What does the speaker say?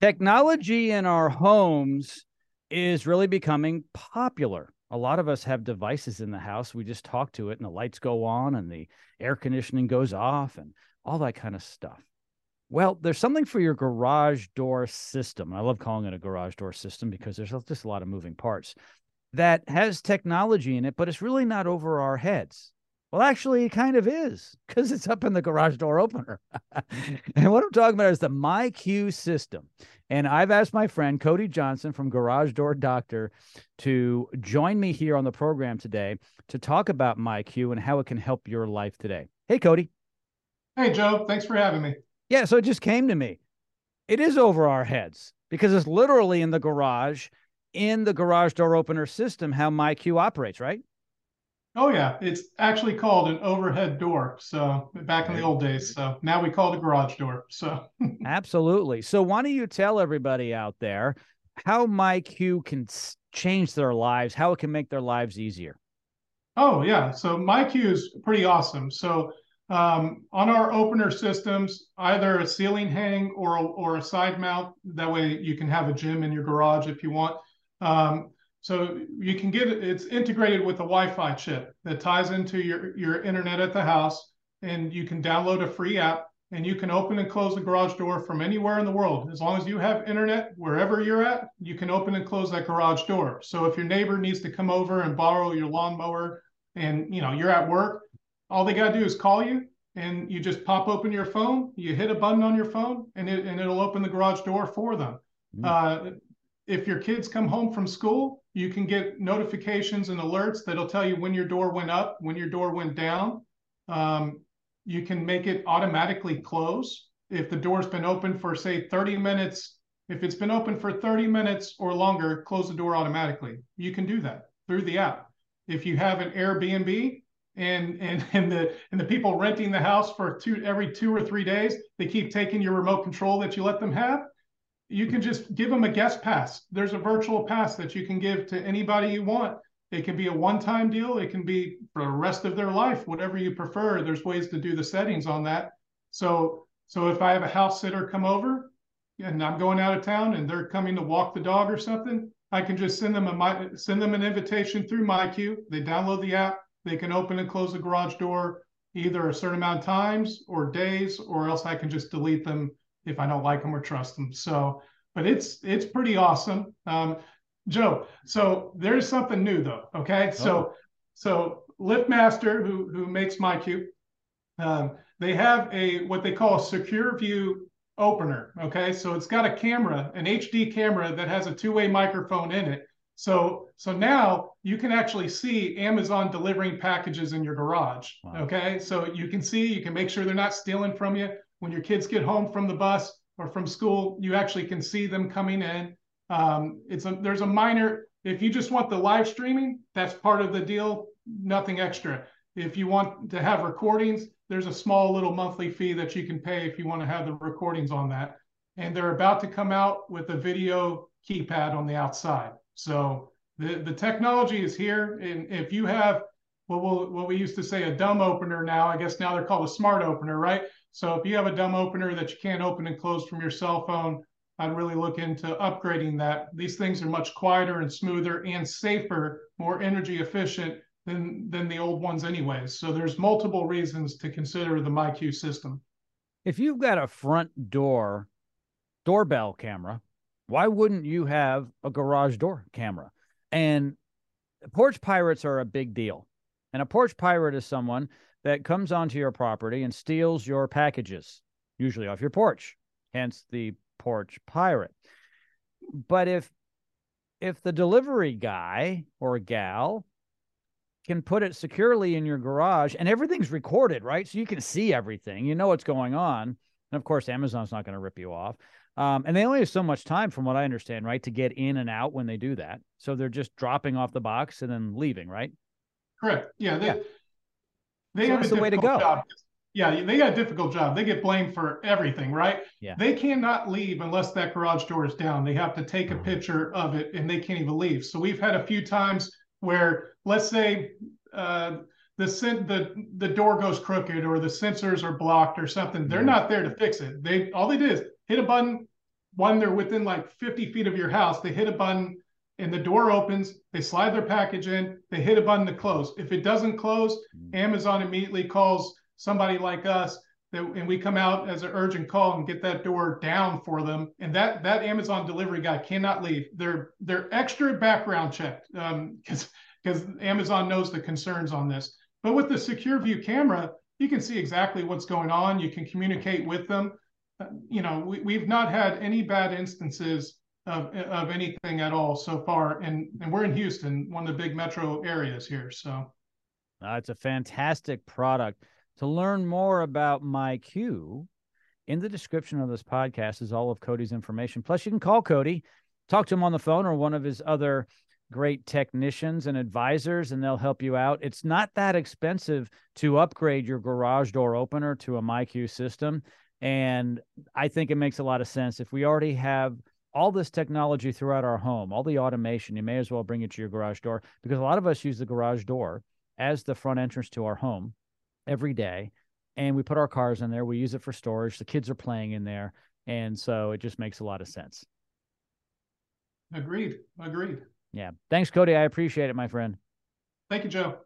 Technology in our homes is really becoming popular. A lot of us have devices in the house. We just talk to it and the lights go on and the air conditioning goes off and all that kind of stuff. Well, there's something for your garage door system. I love calling it a garage door system because there's just a lot of moving parts that has technology in it, but it's really not over our heads. Well, actually, it kind of is because it's up in the garage door opener. and what I'm talking about is the MyQ system. And I've asked my friend Cody Johnson from Garage Door Doctor to join me here on the program today to talk about MyQ and how it can help your life today. Hey, Cody. Hey, Joe. Thanks for having me. Yeah. So it just came to me. It is over our heads because it's literally in the garage, in the garage door opener system, how MyQ operates, right? Oh yeah, it's actually called an overhead door. So back in the old days. So now we call it a garage door. So absolutely. So why don't you tell everybody out there how MyQ can change their lives, how it can make their lives easier? Oh yeah. So MyQ is pretty awesome. So um, on our opener systems, either a ceiling hang or or a side mount. That way you can have a gym in your garage if you want. Um, so you can get it, it's integrated with a Wi-Fi chip that ties into your, your internet at the house, and you can download a free app and you can open and close the garage door from anywhere in the world. As long as you have internet wherever you're at, you can open and close that garage door. So if your neighbor needs to come over and borrow your lawnmower and you know you're at work, all they got to do is call you and you just pop open your phone, you hit a button on your phone and it and it'll open the garage door for them. Mm. Uh, if your kids come home from school, you can get notifications and alerts that'll tell you when your door went up, when your door went down. Um, you can make it automatically close. If the door's been open for, say, 30 minutes, if it's been open for 30 minutes or longer, close the door automatically. You can do that through the app. If you have an Airbnb and and and the and the people renting the house for two every two or three days, they keep taking your remote control that you let them have you can just give them a guest pass. There's a virtual pass that you can give to anybody you want. It can be a one-time deal. It can be for the rest of their life, whatever you prefer. There's ways to do the settings on that. So, so if I have a house sitter come over and I'm going out of town and they're coming to walk the dog or something, I can just send them a send them an invitation through MyQ. They download the app. They can open and close the garage door either a certain amount of times or days, or else I can just delete them if I don't like them or trust them. So, but it's it's pretty awesome. Um, Joe, so there's something new though. Okay, so oh. so LiftMaster, who who makes MyQ, um, they have a what they call a secure view opener. Okay, so it's got a camera, an HD camera that has a two-way microphone in it. So so now you can actually see Amazon delivering packages in your garage. Wow. Okay, so you can see, you can make sure they're not stealing from you when your kids get home from the bus or from school, you actually can see them coming in. Um, it's a, there's a minor, if you just want the live streaming, that's part of the deal, nothing extra. If you want to have recordings, there's a small little monthly fee that you can pay if you want to have the recordings on that. And they're about to come out with a video keypad on the outside. So the, the technology is here. And if you have what, we'll, what we used to say a dumb opener now, I guess now they're called a smart opener, right? So if you have a dumb opener that you can't open and close from your cell phone, I'd really look into upgrading that. These things are much quieter and smoother and safer, more energy efficient than than the old ones anyways. So there's multiple reasons to consider the MyQ system. If you've got a front door doorbell camera, why wouldn't you have a garage door camera? And porch pirates are a big deal. And a porch pirate is someone that comes onto your property and steals your packages, usually off your porch, hence the porch pirate. But if if the delivery guy or gal can put it securely in your garage and everything's recorded, right? So you can see everything, you know what's going on. And of course, Amazon's not going to rip you off. Um, and they only have so much time, from what I understand, right, to get in and out when they do that. So they're just dropping off the box and then leaving, right? Correct. Yeah. They, yeah. They so have the way to go. Job. Yeah, they got a difficult job. They get blamed for everything, right? Yeah. They cannot leave unless that garage door is down. They have to take a mm-hmm. picture of it, and they can't even leave. So we've had a few times where, let's say, uh, the the the door goes crooked or the sensors are blocked or something. They're not there to fix it. They all they did is hit a button, when they're within like 50 feet of your house, they hit a button and the door opens, they slide their package in, they hit a button to close. If it doesn't close, mm. Amazon immediately calls somebody like us that, and we come out as an urgent call and get that door down for them. And that that Amazon delivery guy cannot leave. They're they're extra background checked because um, because Amazon knows the concerns on this. But with the secure view camera, you can see exactly what's going on. You can communicate with them. Uh, you know, we, we've not had any bad instances of, of anything at all so far. And, and we're in Houston, one of the big metro areas here. So uh, it's a fantastic product. To learn more about MyQ, in the description of this podcast is all of Cody's information. Plus, you can call Cody, talk to him on the phone or one of his other great technicians and advisors, and they'll help you out. It's not that expensive to upgrade your garage door opener to a MyQ system. And I think it makes a lot of sense. If we already have all this technology throughout our home, all the automation, you may as well bring it to your garage door because a lot of us use the garage door as the front entrance to our home every day. And we put our cars in there, we use it for storage. The kids are playing in there. And so it just makes a lot of sense. Agreed. Agreed. Yeah. Thanks, Cody. I appreciate it, my friend. Thank you, Joe.